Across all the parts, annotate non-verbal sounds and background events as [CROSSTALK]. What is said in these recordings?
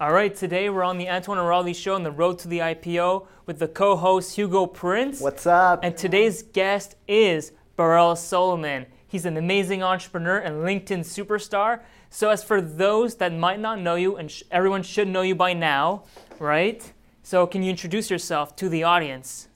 All right, today we're on the Antoine and Raleigh show on the road to the IPO with the co-host Hugo Prince. What's up? And today's guest is Berel Solomon. He's an amazing entrepreneur and LinkedIn superstar. So, as for those that might not know you, and sh- everyone should know you by now, right? So, can you introduce yourself to the audience?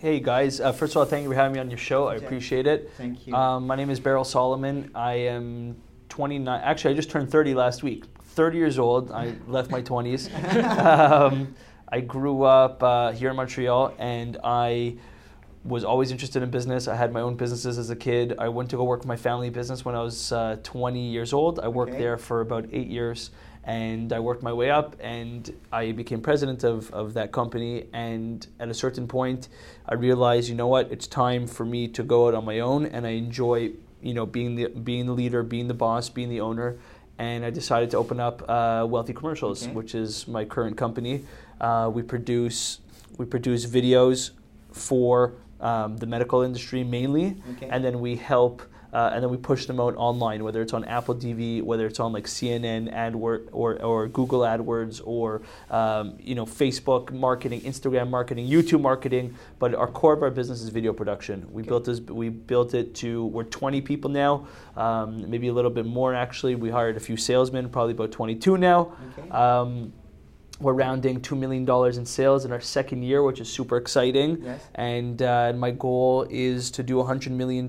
Hey guys, uh, first of all, thank you for having me on your show. I appreciate it. Thank you. Um, my name is Berel Solomon. I am 29. Actually, I just turned 30 last week. 30 years old. I left my 20s. [LAUGHS] um, I grew up uh, here in Montreal, and I was always interested in business. I had my own businesses as a kid. I went to go work for my family business when I was uh, 20 years old. I worked Okay. there for about eight years, and I worked my way up, and I became president of, of that company. And at a certain point, I realized, you know what, it's time for me to go out on my own, and I enjoy, you know, being the being the leader, being the boss, being the owner. And I decided to open up uh, Wealthy Commercials, Okay. which is my current company. Uh, we produce we produce videos for um, the medical industry mainly, Okay. and then we help. Uh, and then we push them out online, whether it's on Apple TV, whether it's on like CNN AdWord or, or Google AdWords or um, you know Facebook marketing, Instagram marketing, YouTube marketing. But our core of our business is video production. We Okay. built this. We built it to we're 20 people now, um, maybe a little bit more actually. We hired a few salesmen, probably about 22 now. Okay. Um, we're rounding $2 million in sales in our second year, which is super exciting. Yes. And uh, my goal is to do $100 million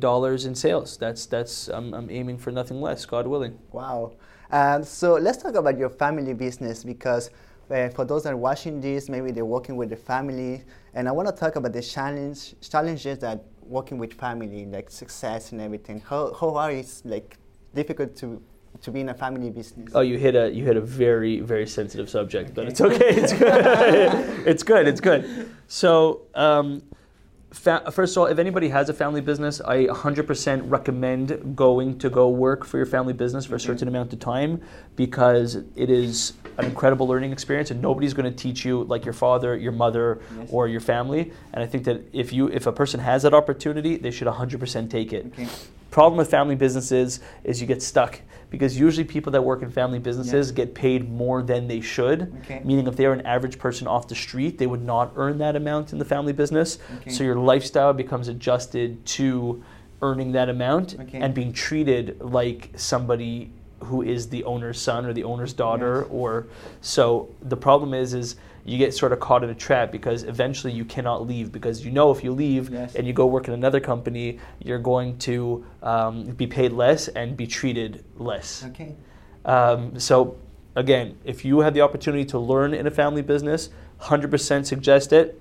in sales. That's, that's I'm, I'm aiming for nothing less, God willing. Wow. Um, so let's talk about your family business because uh, for those that are watching this, maybe they're working with the family, and I want to talk about the challenge challenges that working with family, like success and everything. How how are it like difficult to to be in a family business? Oh, you hit a you hit a very very sensitive subject, but it's okay. It's good. [LAUGHS] it's good. It's good. So, um, fa- first of all, if anybody has a family business, I 100% recommend going to go work for your family business for a Okay. certain amount of time because it is an incredible learning experience, and nobody's going to teach you like your father, your mother, Yes. or your family. And I think that if you if a person has that opportunity, they should 100% take it Okay. Problem with family businesses is you get stuck because usually people that work in family businesses get paid more than they should Okay. meaning if they're an average person off the street they would not earn that amount in the family business Okay. so your lifestyle becomes adjusted to earning that amount Okay. and being treated like somebody who is the owner's son or the owner's daughter Yes. or so the problem is is you get sort of caught in a trap because eventually you cannot leave because you know if you leave Yes. and you go work in another company you're going to um, be paid less and be treated less Okay. um, so again if you have the opportunity to learn in a family business 100% suggest it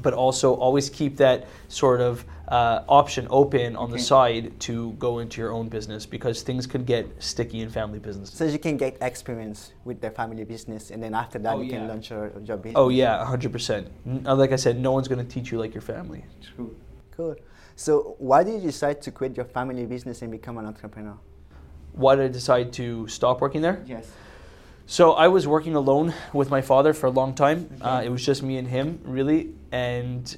but also always keep that sort of uh, option open on the side to go into your own business because things can get sticky in family businesses. So you can get experience with the family business, and then after that Oh, you can launch your, your business. Oh yeah, 100%. Uh, Like I said, no one's going to teach you like your family. True. Cool. So why did you decide to quit your family business and become an entrepreneur? Why did I decide to stop working there? Yes. So I was working alone with my father for a long time. Uh, it was just me and him, really, and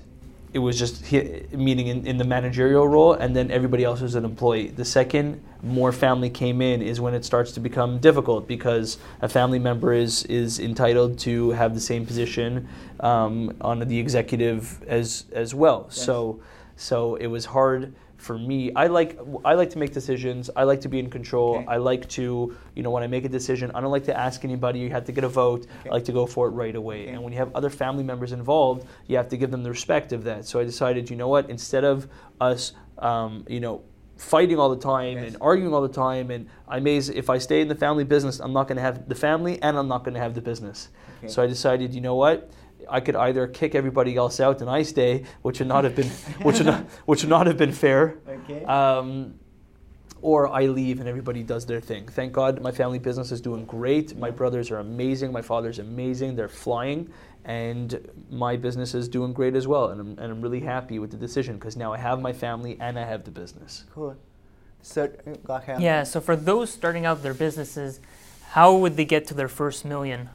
it was just he, meaning in, in the managerial role, and then everybody else was an employee. The second more family came in is when it starts to become difficult because a family member is is entitled to have the same position um, on the executive as as well. Yes. So so it was hard for me. I like I like to make decisions. I like to be in control. Okay. I like to, you know, when I make a decision, I don't like to ask anybody. You have to get a vote. Okay. I like to go for it right away. Okay. And when you have other family members involved, you have to give them the respect of that. So I decided, you know what? Instead of us, um, you know, fighting all the time Yes. and arguing all the time, and I may, if I stay in the family business, I'm not going to have the family, and I'm not going to have the business. Okay. So I decided, you know what? I could either kick everybody else out and I stay, which would not have been, which would not, [LAUGHS] which would not have been fair. Okay. Um, or I leave and everybody does their thing. Thank God my family business is doing great. My brothers are amazing. My father's amazing. They're flying. And my business is doing great as well. And I'm, and I'm really happy with the decision because now I have my family and I have the business. cool. So uh. Yeah, so for those starting out their businesses, how would they get to their first million?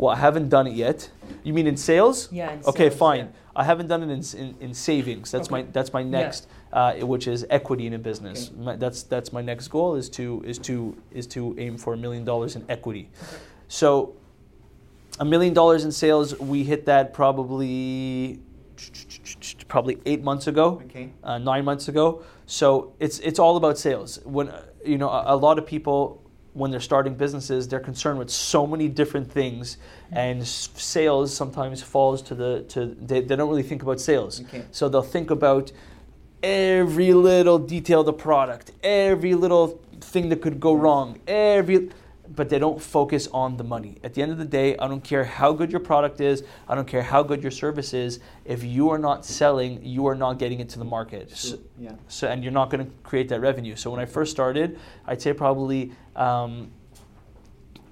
Well, I haven't done it yet. You mean in sales? Yeah, in Okay, sales, fine. yeah. I haven't done it in, in, in savings. That's my that's my next, uh, which is equity in a business. Okay. My, that's that's my next goal is to is to is to aim for a million dollars in equity. So a million dollars in sales. We hit that probably probably eight months ago, Okay. uh, nine months ago. So it's it's all about sales. When you know a, a lot of people when they're starting businesses, they're concerned with so many different things, and s- sales sometimes falls to the to they, they don't really think about sales. Okay. So they'll think about every little detail of the product, every little thing that could go wrong, every but they don't focus on the money. At the end of the day, I don't care how good your product is, I don't care how good your service is, if you are not selling, you are not getting into the market. So, Yeah. so and you're not going to create that revenue. So when I first started, I'd say probably um,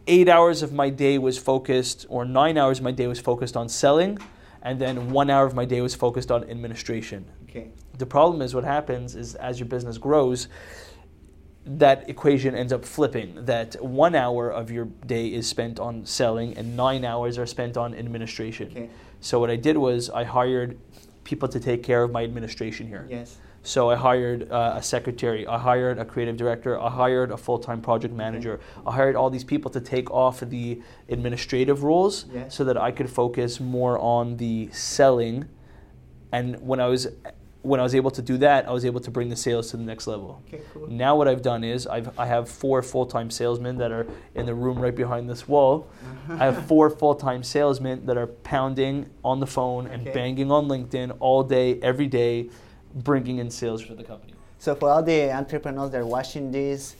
eight hours of my day was focused, or nine hours of my day was focused on selling, and then one hour of my day was focused on administration. Okay. The problem is what happens is as your business grows, that equation ends up flipping. That one hour of your day is spent on selling, and nine hours are spent on administration. Okay. So what I did was I hired people to take care of my administration here. Yes. So I hired uh, a secretary, I hired a creative director, I hired a full-time project manager. I hired all these people to take off the administrative roles Yes. so that I could focus more on the selling. And when I was when I was able to do that, I was able to bring the sales to the next level. Okay. Cool. Now what I've done is I've, I have four full-time salesmen that are in the room right behind this wall. [LAUGHS] I have four full-time salesmen that are pounding on the phone and Okay. banging on LinkedIn all day, every day, bringing in sales for the company. So for all the entrepreneurs that are watching this,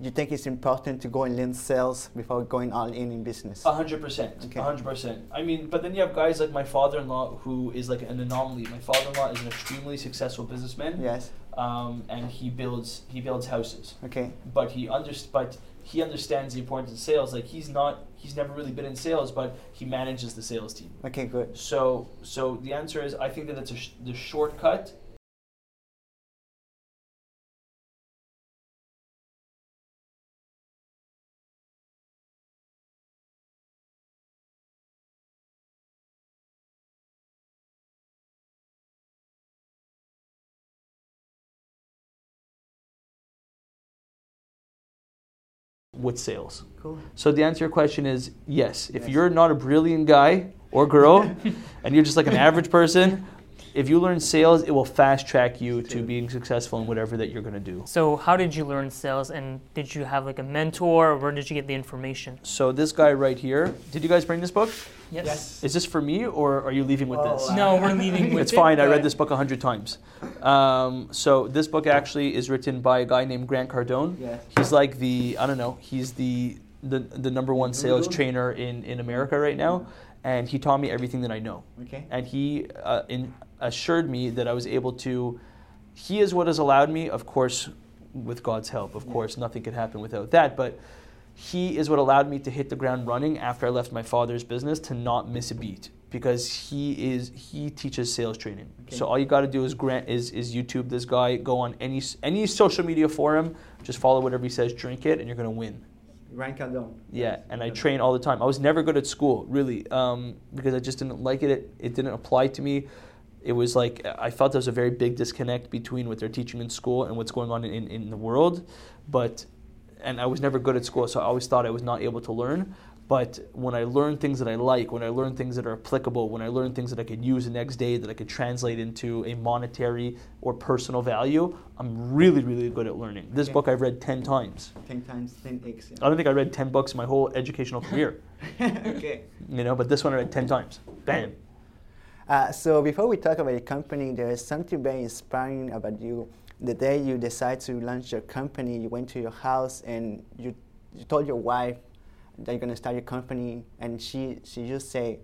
you think it's important to go and learn sales before going all in in business? A hundred percent. Okay. A hundred percent. I mean, but then you have guys like my father-in-law who is like an anomaly. My father-in-law is an extremely successful businessman, Yes. um, and he builds he builds houses. Okay. But he under, but he understands the importance of sales. Like he's not he's never really been in sales, but he manages the sales team. Okay. Good. So so the answer is I think that it's a sh- the shortcut. With sales. Cool. So the answer to your question is yes. If Yes. you're not a brilliant guy or girl [LAUGHS] and you're just like an average person, if you learn sales, it will fast track you to being successful in whatever that you're going to do. So how did you learn sales, and did you have like a mentor, or where did you get the information? So this guy right here, did you guys bring this book? Yes. Is this for me or are you leaving with Oh, this? No, we're leaving [LAUGHS] with It's it, fine. I read this book a hundred times. Um, so this book actually is written by a guy named Grant Cardone. Yes. He's like the I don't know. He's the the, the number one sales trainer in, in America right now, and he taught me everything that I know. Okay. and he uh, in, assured me that I was able to. He is what has allowed me, of course, with God's help. Of course, nothing could happen without that. But he is what allowed me to hit the ground running after I left my father's business to not miss a beat because he is he teaches sales training. Okay. So all you got to do is grant is is YouTube this guy, go on any any social media forum, just follow whatever he says, drink it, and you're gonna win. Grant Cardone. Yeah, and I train all the time. I was never good at school, really, um, because I just didn't like it. it. It didn't apply to me. It was like I felt there was a very big disconnect between what they're teaching in school and what's going on in, in the world. But, and I was never good at school, so I always thought I was not able to learn. But when I learn things that I like, when I learn things that are applicable, when I learn things that I could use the next day, that I could translate into a monetary or personal value, I'm really, really good at learning. This Okay. book I've read 10 times. Ten times ten x. I don't think I read 10 books in my whole educational career, [LAUGHS] okay. you know, but this one I read 10 times. Bam. Uh, so before we talk about your company, there is something very inspiring about you. The day you decide to launch your company, you went to your house and you, you told your wife that you're gonna start your company, and she she just say,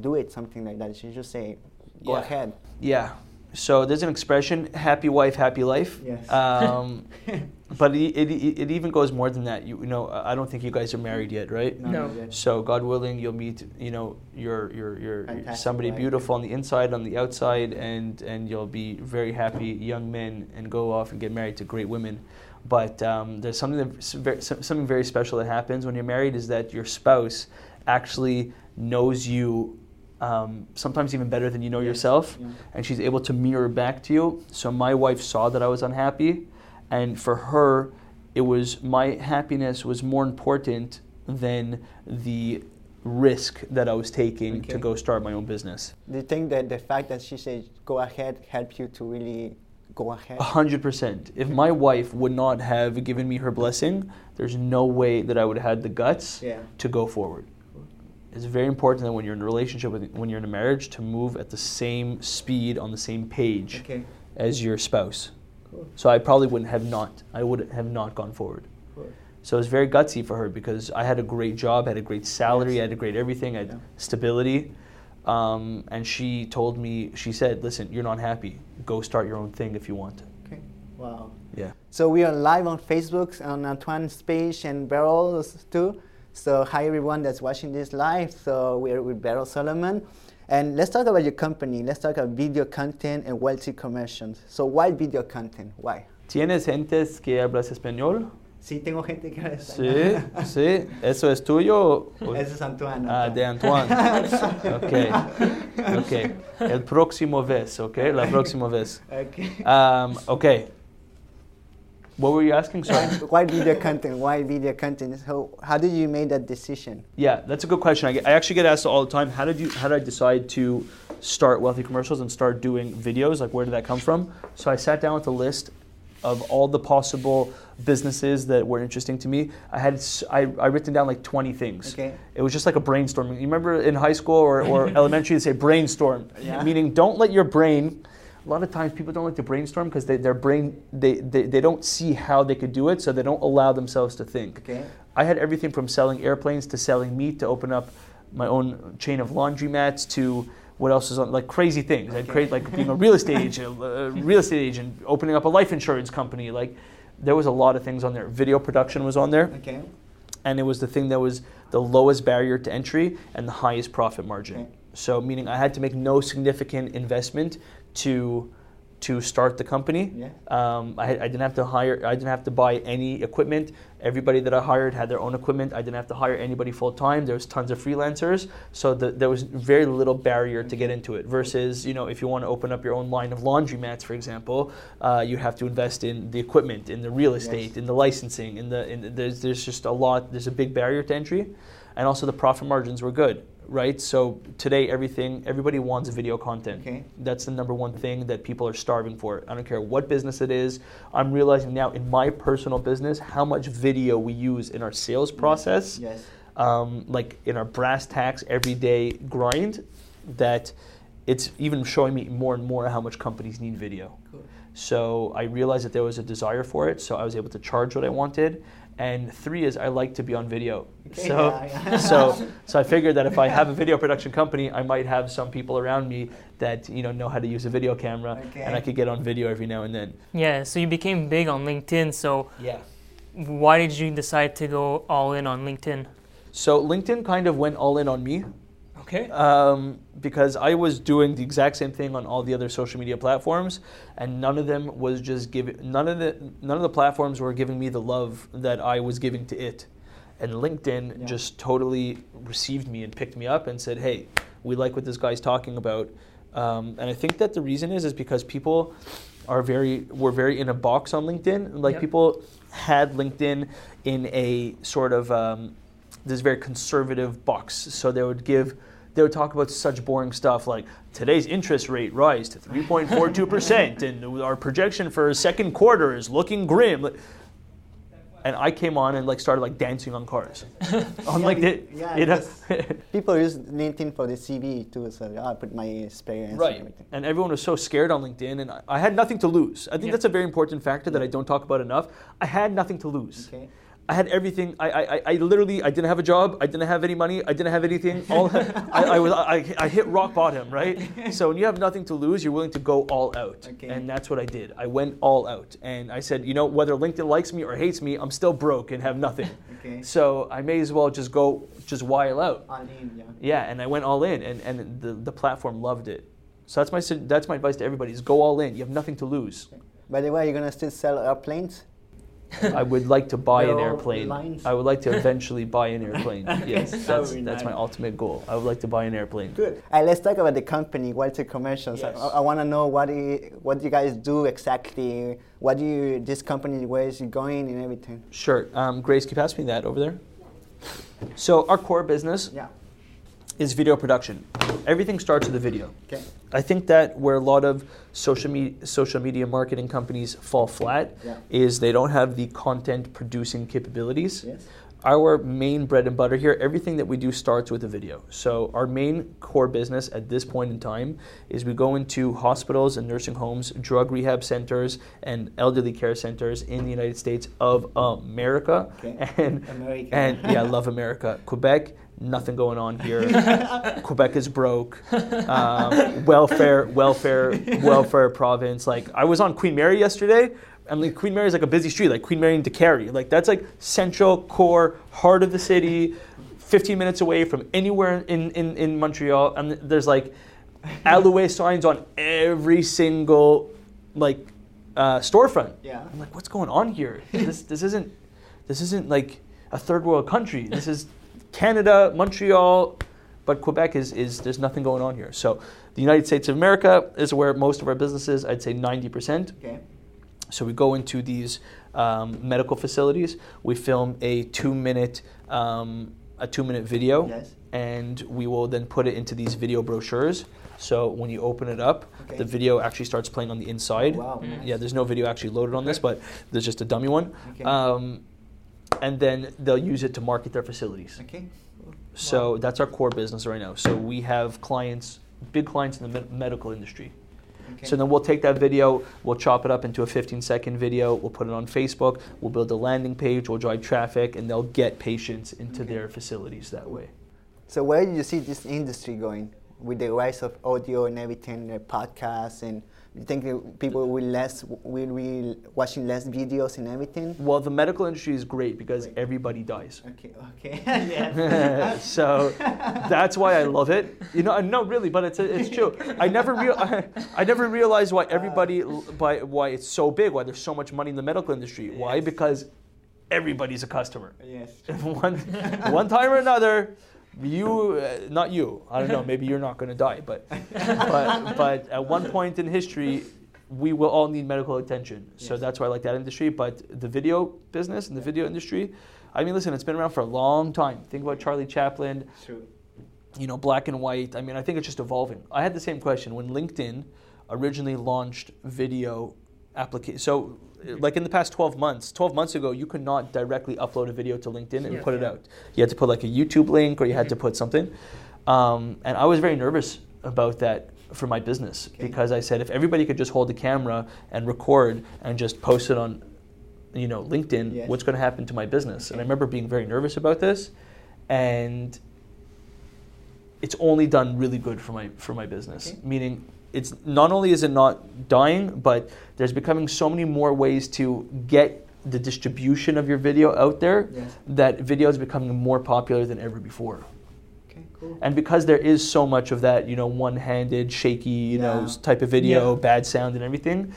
do it, something like that. She just say, go Yeah. ahead. Yeah. So there's an expression, happy wife, happy life. Yes. Um, [LAUGHS] but it, it, it even goes more than that. You, you know, I don't think you guys are married yet, right? No. not yet. So God willing, you'll meet, you know, your your your Fantastic somebody wife. beautiful on the inside, on the outside, and and you'll be very happy young men and go off and get married to great women. But um, there's something that, very- something very special that happens when you're married is that your spouse actually knows you. Um, sometimes even better than you know Yes. yourself, Yeah. and she's able to mirror back to you. So my wife saw that I was unhappy, and for her, it was my happiness was more important than the risk that I was taking to go start my own business. Do you think that the fact that she said go ahead helped you to really go ahead? A hundred percent. If my wife would not have given me her blessing, there's no way that I would have had the guts Yeah. to go forward. It's very important that when you're in a relationship with, when you're in a marriage, to move at the same speed on the same page Okay. as your spouse. So I probably wouldn't have not. I would have not gone forward. So it was very gutsy for her because I had a great job, had a great salary, I had a great everything, I had Yeah. stability. Um, and she told me, she said, listen, you're not happy. Go start your own thing if you want. Okay. Wow. Yeah. So we are live on Facebook on Antoine's page and Berel's too. So hi everyone that's watching this live. So we're with Berel Solomon. And let's talk about your company. Let's talk about video content and wealthy commercials. So why video content? Why? ¿Tienes gentes que hablas español? Sí, tengo gente que habla Sí, español. sí. ¿Eso es tuyo? o- Ese es Antoine. Ah, de Antoine. [LAUGHS] ok, ok. El próximo vez, ok? La próxima vez. Okay. Um, ok. What were you asking? Sorry. [LAUGHS] why video content? Why video content? So how did you make that decision? Yeah, that's a good question. I, get, I actually get asked all the time. How did you? How did I decide to start wealthy commercials and start doing videos? Like, where did that come from? So I sat down with a list of all the possible businesses that were interesting to me. I had I, I written down like 20 things. Okay. It was just like a brainstorming. You remember in high school or, or [LAUGHS] elementary they say brainstorm, Yeah. meaning don't let your brain. A lot of times people don't like to brainstorm because they, their brain they, they, they don't see how they could do it, so they don't allow themselves to think. Okay. I had everything from selling airplanes to selling meat to open up my own chain of laundromats to what else is on like crazy things. I'd create like being a real estate [LAUGHS] agent, a real estate agent, opening up a life insurance company. Like there was a lot of things on there. Video production was on there, Okay. and it was the thing that was the lowest barrier to entry and the highest profit margin. Okay. So meaning I had to make no significant investment to to start the company. Yeah. Um, I, I didn't have to hire. I didn't have to buy any equipment. Everybody that I hired had their own equipment. I didn't have to hire anybody full time. There was tons of freelancers, so the, there was very little barrier to get into it. Versus, you know, if you want to open up your own line of laundromats, for example, uh, you have to invest in the equipment, in the real estate, in the licensing, in the, in the there's there's just a lot. There's a big barrier to entry, and also the profit margins were good, right? So today, everything everybody wants video content. Okay. That's the number one thing that people are starving for. I don't care what business it is. I'm realizing now in my personal business how much video we use in our sales process, Yes. um, like in our brass tacks everyday grind, that it's even showing me more and more how much companies need video. Cool. So I realized that there was a desire for it, so I was able to charge what I wanted. And three is I like to be on video. Okay, So, yeah, yeah. [LAUGHS] so, [LAUGHS] so I figured that if I have a video production company, I might have some people around me that you know know how to use a video camera, Okay. and I could get on video every now and then. Yeah, so you became big on LinkedIn. So Yeah. why did you decide to go all in on LinkedIn? So LinkedIn kind of went all in on me. Okay. um, because I was doing the exact same thing on all the other social media platforms, and none of them was just giving none of the none of the platforms were giving me the love that I was giving to it, and LinkedIn Yeah. just totally received me and picked me up and said, "Hey, we like what this guy's talking about," um, and I think that the reason is is because people are very were very in a box on LinkedIn. Like Yep. people had LinkedIn in a sort of um, this very conservative box, so they would give they would talk about such boring stuff like today's interest rate rise to 3.42% [LAUGHS] and our projection for second quarter is looking grim and i came on and like started like dancing on cars on [LAUGHS] Yeah, like the, yeah, you know [LAUGHS] People use LinkedIn for the CV too, uh, so I ah, put my experience. and right everything. and everyone was so scared on linkedin and I, I had nothing to lose i think Yeah. that's a very important factor that i don't talk about enough i had nothing to lose Okay. I had everything. I, I, I- I literally, I didn't have a job. I didn't have any money. I didn't have anything. All, [LAUGHS] I, I was, I, I hit rock bottom, right? [LAUGHS] So when you have nothing to lose, you're willing to go all out, Okay. and that's what I did. I went all out, and I said, you know, whether LinkedIn likes me or hates me, I'm still broke and have nothing. [LAUGHS] Okay. So I may as well just go, just while out. All in, yeah. Yeah, and I went all in, and, and the, the platform loved it. So that's my that's my advice to everybody: is go all in. You have nothing to lose. By the way, are you're gonna still sell airplanes? I would like to buy an airplane. lines. I would like to eventually buy an airplane. [LAUGHS] Yes, that that's, would be that's my ultimate goal. I would like to buy an airplane. Good. All right, let's talk about the company, Wealthy Commercials. Yes. I, I want to know what you, what do you guys do exactly. What do you, this company, where is it going, and everything. Sure. Um, Grace, can you pass me that over there? So our core business Yeah. Is video production. Everything starts with a video. Okay. I think that where a lot of social media social media marketing companies fall flat Yeah. is they don't have the content producing capabilities. Yes. Our main bread and butter here, everything that we do starts with a video. So our main core business at this point in time is we go into hospitals and nursing homes, drug rehab centers, and elderly care centers in the United States of America. Okay. And America. and yeah, I [LAUGHS] love America. Quebec, nothing going on here. [LAUGHS] Quebec is broke. Um, welfare, welfare, welfare province. Like I was on Queen Mary yesterday. And like Queen Mary is like a busy street, like Queen Mary and Décarie. Like that's like central core, heart of the city, 15 minutes away from anywhere in, in, in Montreal. And there's like à louer signs on every single like uh, storefront. Yeah. I'm like, what's going on here? this this isn't this isn't like a third world country. This is Canada, Montreal, but Quebec is is there's nothing going on here. So the United States of America is where most of our business is. I'd say 90%. Okay. So we go into these um, medical facilities. We film a two-minute um, a two-minute video, Yes. and we will then put it into these video brochures. So when you open it up, Okay. the video actually starts playing on the inside. Wow. Mm. Yeah, there's no video actually loaded on this, but there's just a dummy one. Okay. Um, and then they'll use it to market their facilities. Okay. So that's our core business right now. So we have clients, big clients in the med- medical industry. Okay. So then we'll take that video, we'll chop it up into a 15 second video, we'll put it on Facebook, we'll build a landing page, we'll drive traffic, and they'll get patients into Okay. their facilities that way. So where do you see this industry going with the rise of audio and everything, the podcasts, and you think people will less will be watching less videos and everything? Well, the medical industry is great because everybody dies. Okay. Okay. [LAUGHS] [LAUGHS] so that's why I love it. You know, no, really, but it's it's true. I never real [LAUGHS] I, I never realized why everybody by why it's so big, why there's so much money in the medical industry. Why? Yes. Because everybody's a customer. Yes. one one time or another, you uh, not you. I don't know. Maybe you're not going to die, but [LAUGHS] but but at one point in history. We will all need medical attention, so Yes. that's why I like that industry. But the video business and the video industry, I mean, listen, it's been around for a long time. Think about Charlie Chaplin, True. you know, black and white. I mean, I think it's just evolving. I had the same question when LinkedIn originally launched video application. So, like in the past 12 months, 12 months ago, you could not directly upload a video to LinkedIn and put it out. You had to put like a YouTube link or you had to put something. Um, and I was very nervous about that for my business Okay. because I said if everybody could just hold the camera and record and just post it on, you know, LinkedIn, Yes. what's going to happen to my business? And I remember being very nervous about this, and it's only done really good for my for my business. Okay. Meaning, it's not only is it not dying, but there's becoming so many more ways to get the distribution of your video out there Yes. that video is becoming more popular than ever before. Okay. Cool. And because there is so much of that, you know, one-handed, shaky, you know, type of video, Yeah. bad sound, and everything,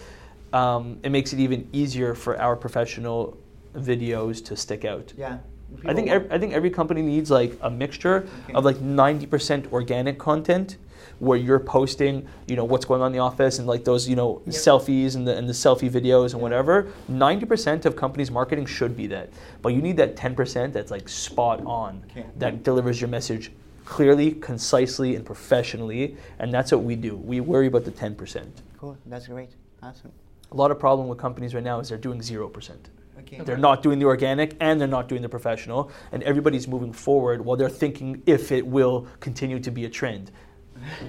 um, it makes it even easier for our professional videos to stick out. Yeah. I think People- ev- I think every company needs like a mixture Okay. of like 90% organic content where you're posting, you know, what's going on in the office and like those, you know, Yep. selfies and the and the selfie videos and whatever. 90% of companies marketing should be that. But you need that 10% that's like spot on Okay. that delivers your message clearly, concisely and professionally, and that's what we do. We worry about the 10%. Cool. That's great. Awesome. A lot of problem with companies right now is they're doing 0%. Okay. They're not doing the organic and they're not doing the professional, and everybody's moving forward while they're thinking if it will continue to be a trend.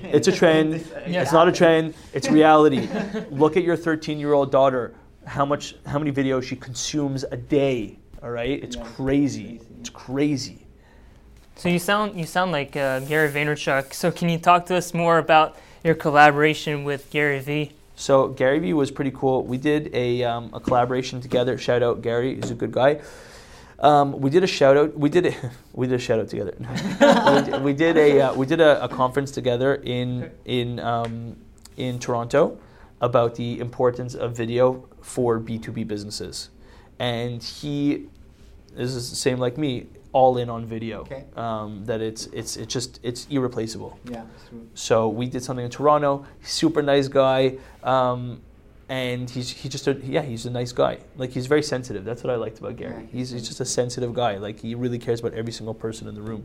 It's a trend. [LAUGHS] It's not a trend. It's reality. [LAUGHS] Look at your 13-year-old daughter. How much? How many videos she consumes a day? All right, it's crazy. Crazy. It's crazy. So you sound you sound like uh, Gary Vaynerchuk. So can you talk to us more about your collaboration with Gary Vee? So Gary Vee was pretty cool. We did a, um, a collaboration together. Shout out Gary, he's a good guy. Um, we did a shout out. We did a, [LAUGHS] we did a shout out together. [LAUGHS] we, did, we did a uh, we did a, a conference together in in um, in Toronto about the importance of video for B two B businesses, and he this is the same like me, all in on video. Okay. Um, that it's it's it's just it's irreplaceable. Yeah. So we did something in Toronto. Super nice guy, um, and he's he just a, yeah he's a nice guy. Like he's very sensitive. That's what I liked about Gary. Yeah, he's, he's he's just a sensitive guy. Like he really cares about every single person in the room.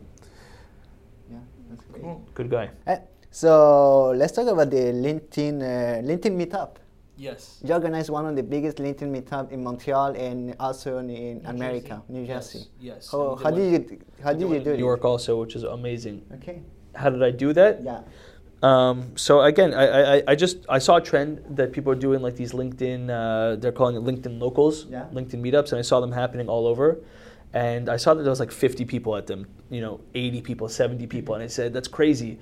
Yeah. That's great. Cool. Good guy. Eh, so let's talk about the LinkedIn uh, LinkedIn meetup. Yes. You organized one of the biggest LinkedIn meetup in Montreal and also in, in America, New Jersey. Yes. How, how did you how did you do New it? York also, which is amazing. Okay. How did I do that? Yeah. Um, so again, I, I, I just I saw a trend that people are doing like these LinkedIn, uh, they're calling it LinkedIn locals, Yeah. LinkedIn meetups, and I saw them happening all over. And I saw that there was like 50 people at them, you know, 80 people, 70 people, and I said that's crazy.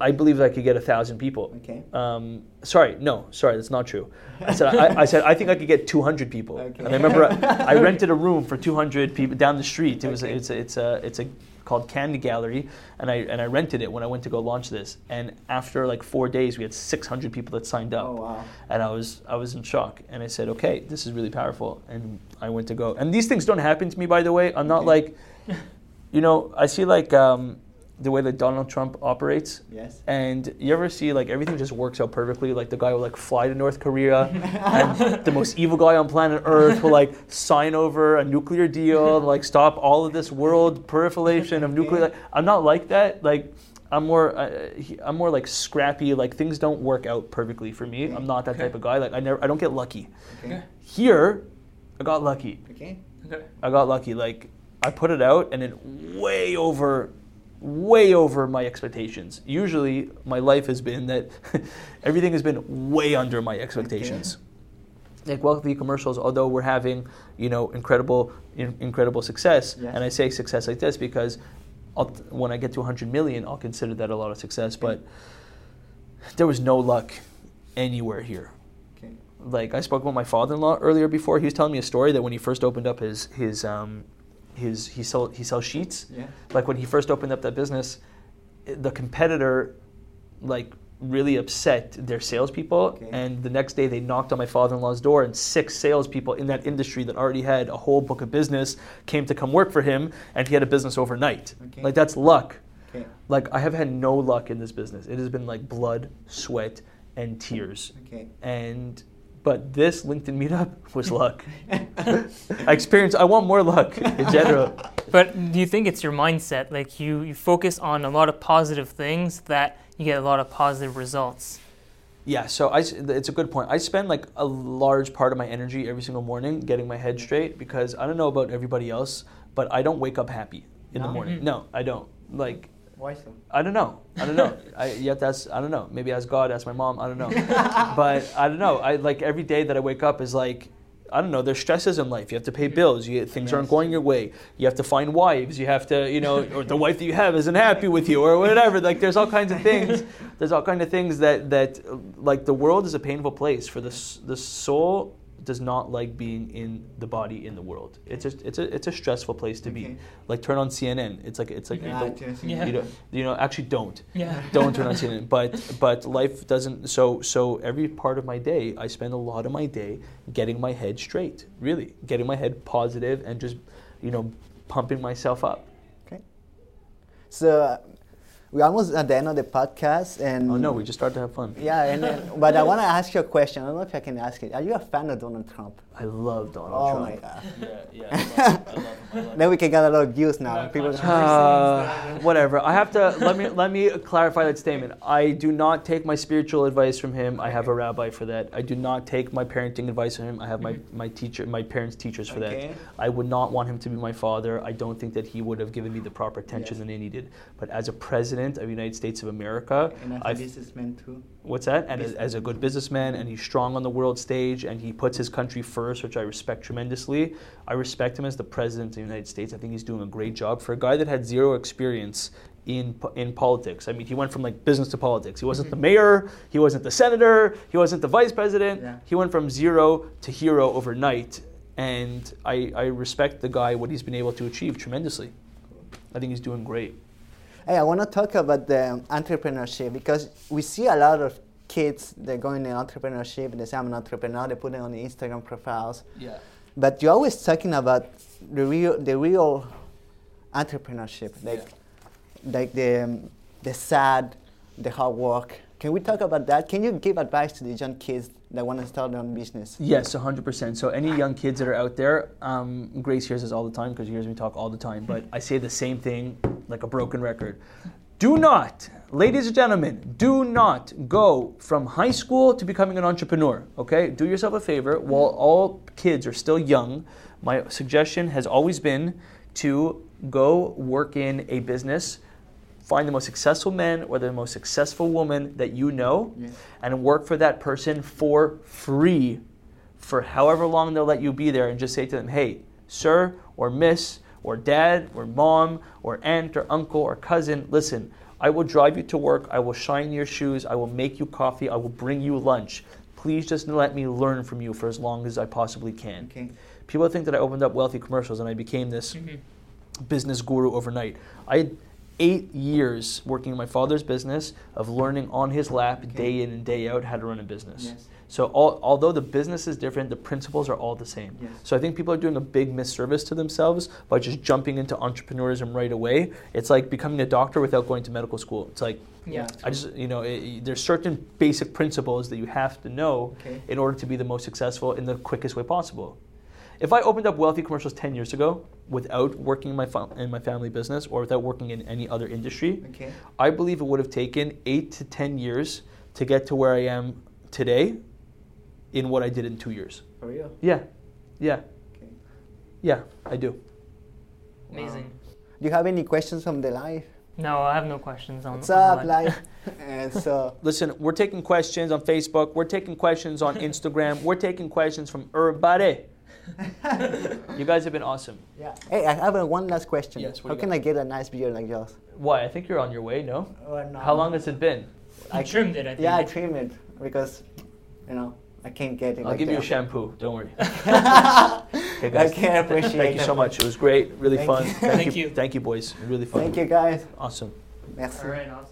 I believe I could get a thousand people. Okay. Um, sorry, no, sorry, that's not true. I said I, I said I think I could get 200 people. Okay. And I remember I, I [LAUGHS] rented a room for 200 people down the street. It was Okay. it's a, it's a it's a called Candy Gallery, and I and I rented it when I went to go launch this. And after like four days, we had 600 people that signed up, Oh wow. and I was I was in shock. And I said, okay, this is really powerful. And I went to go. And these things don't happen to me, by the way. I'm not like, you know, I see like um, the way that Donald Trump operates. Yes. And you ever see like everything just works out perfectly? Like the guy will like fly to North Korea, [LAUGHS] and the most evil guy on planet Earth will like sign over a nuclear deal and like stop all of this world proliferation of nuclear. Like, I'm not like that. Like I'm more, uh, I'm more like scrappy. Like things don't work out perfectly for me. I'm not that type of guy. Like I never, I don't get lucky. Okay. Here, I got lucky. Okay. Okay. I got lucky. Like I put it out and it way over way over my expectations. Usually my life has been that [LAUGHS] everything has been way under my expectations. Like wealthy commercials, although we're having, you know, incredible in, incredible success, Yes. and I say success like this because I'll, when I get to 100 million, I'll consider that a lot of success, but there was no luck anywhere here Okay. like I spoke with my father-in-law earlier before. He was telling me a story that when he first opened up his his um, his he sell he sells sheets. Yeah. Like when he first opened up that business, the competitor like really upset their salespeople, Okay. and the next day they knocked on my father-in-law's door, and six salespeople in that industry that already had a whole book of business came to come work for him, and he had a business overnight. Okay. Like that's luck. Okay. Like I have had no luck in this business. It has been like blood, sweat, and tears Okay. and but this LinkedIn meetup was luck. [LAUGHS] I experienced. I want more luck in general. But do you think it's your mindset? Like you, you focus on a lot of positive things that you get a lot of positive results. Yeah. So I, it's a good point. I spend like a large part of my energy every single morning getting my head straight because I don't know about everybody else, but I don't wake up happy in the No? morning. Mhm. No, I don't. Like Why so? I don't know. I don't know. [LAUGHS] I yet that's I don't know. Maybe ask God, ask my mom. I don't know. [LAUGHS] but I don't know. I like every day that I wake up is like I don't know. There's stresses in life. You have to pay bills. You, things Yes. aren't going your way. You have to find wives. You have to, you know, [LAUGHS] or the wife that you have isn't happy with you, or whatever. Like there's all kinds of things. There's all kinds of things that that like the world is a painful place for the the soul does not like being in the body in the world. It's just it's a it's a stressful place to Okay. be. Like turn on CNN. It's like it's like Yeah, the- interesting. Yeah. you know, you know, actually don't. Yeah. Don't turn on [LAUGHS] CNN. But but life doesn't. So so every part of my day, I spend a lot of my day getting my head straight. Really, getting my head positive and just, you know, pumping myself up. Okay. So we're almost at the end of the podcast, and Oh no, we just started to have fun. yeah, and then, but I want to ask you a question. I don't know if I can ask it. Are you a fan of Donald Trump? I love Donald oh Trump. my god! Yeah, yeah, I love. I love him. I love [LAUGHS] him. Then we can get a lot of views now. People. Uh, [LAUGHS] whatever. I have to let me let me clarify that statement. I do not take my spiritual advice from him. I have a rabbi for that. I do not take my parenting advice from him. I have my, my teacher my parents' teachers for Okay. that. I would not want him to be my father. I don't think that he would have given me the proper attention Yes. that I needed. But as a president of the United States of America, and as a I businessman too. What's that? And as, as a good businessman, and he's strong on the world stage, and he puts his country first, which I respect tremendously. I respect him as the president of the United States. I think he's doing a great job for a guy that had zero experience in in politics. I mean, he went from like business to politics. He wasn't the mm-hmm. mayor, he wasn't the senator, he wasn't the vice president. Yeah. He went from zero to hero overnight, and I, I respect the guy what he's been able to achieve tremendously. I think he's doing great. Hey, I want to talk about the entrepreneurship because we see a lot of kids that go into entrepreneurship. They say I'm an entrepreneur. They put it on the Instagram profiles. Yeah. But you're always talking about the real, the real entrepreneurship, like, like the, um, the sad, the hard work. Can we talk about that? Can you give advice to the young kids that want to start their own business? Yes, 100%. So, any young kids that are out there, um, Grace hears this all the time because she hears me talk all the time, but I say the same thing like a broken record. Do not, ladies and gentlemen, do not go from high school to becoming an entrepreneur. Okay? Do yourself a favor. While all kids are still young, my suggestion has always been to go work in a business find the most successful man or the most successful woman that you know Yes. and work for that person for free for however long they'll let you be there and just say to them, hey, sir or miss or dad or mom or aunt or uncle or cousin, listen, I will drive you to work, I will shine your shoes, I will make you coffee, I will bring you lunch. Please just let me learn from you for as long as I possibly can. Okay. People think that I opened up wealthy commercials and I became this mm-hmm. business guru overnight. I eight years working in my father's business of learning on his lap day in and day out how to run a business. Yes. So all, although the business is different, the principles are all the same. Yes. So I think people are doing a big misservice to themselves by just jumping into entrepreneurism right away. It's like becoming a doctor without going to medical school. It's like Yeah. I just you know it, there's certain basic principles that you have to know Okay. in order to be the most successful in the quickest way possible. If I opened up wealthy commercials 10 years ago without working in my fa- in my family business or without working in any other industry, Okay. I believe it would have taken 8 to 10 years to get to where I am today in what I did in 2 years. For real. Yeah. Yeah. Okay. Yeah, I do. Amazing. Do you have any questions from the live? No, I have no questions on What's on the up, live? [LAUGHS] and so, Listen, we're taking questions on Facebook, we're taking questions on [LAUGHS] Instagram, we're taking questions from everybody. [LAUGHS] you guys have been awesome. yeah. Hey, I have one last question. Yes, what How can got? I get a nice beard like yours? Why? I think you're on your way, no? Or no? How long has it been? I trimmed it. I think. Yeah, I trimmed it because, you know, I can't get it. I'll like give you a shampoo. Don't worry. I [LAUGHS] Okay, guys. I can't appreciate it. Thank you so much. It was great. Really Thank fun. you. Thank, Thank you. you. Thank you, boys. Really fun. Thank you, guys. Awesome. Merci. All right. Awesome.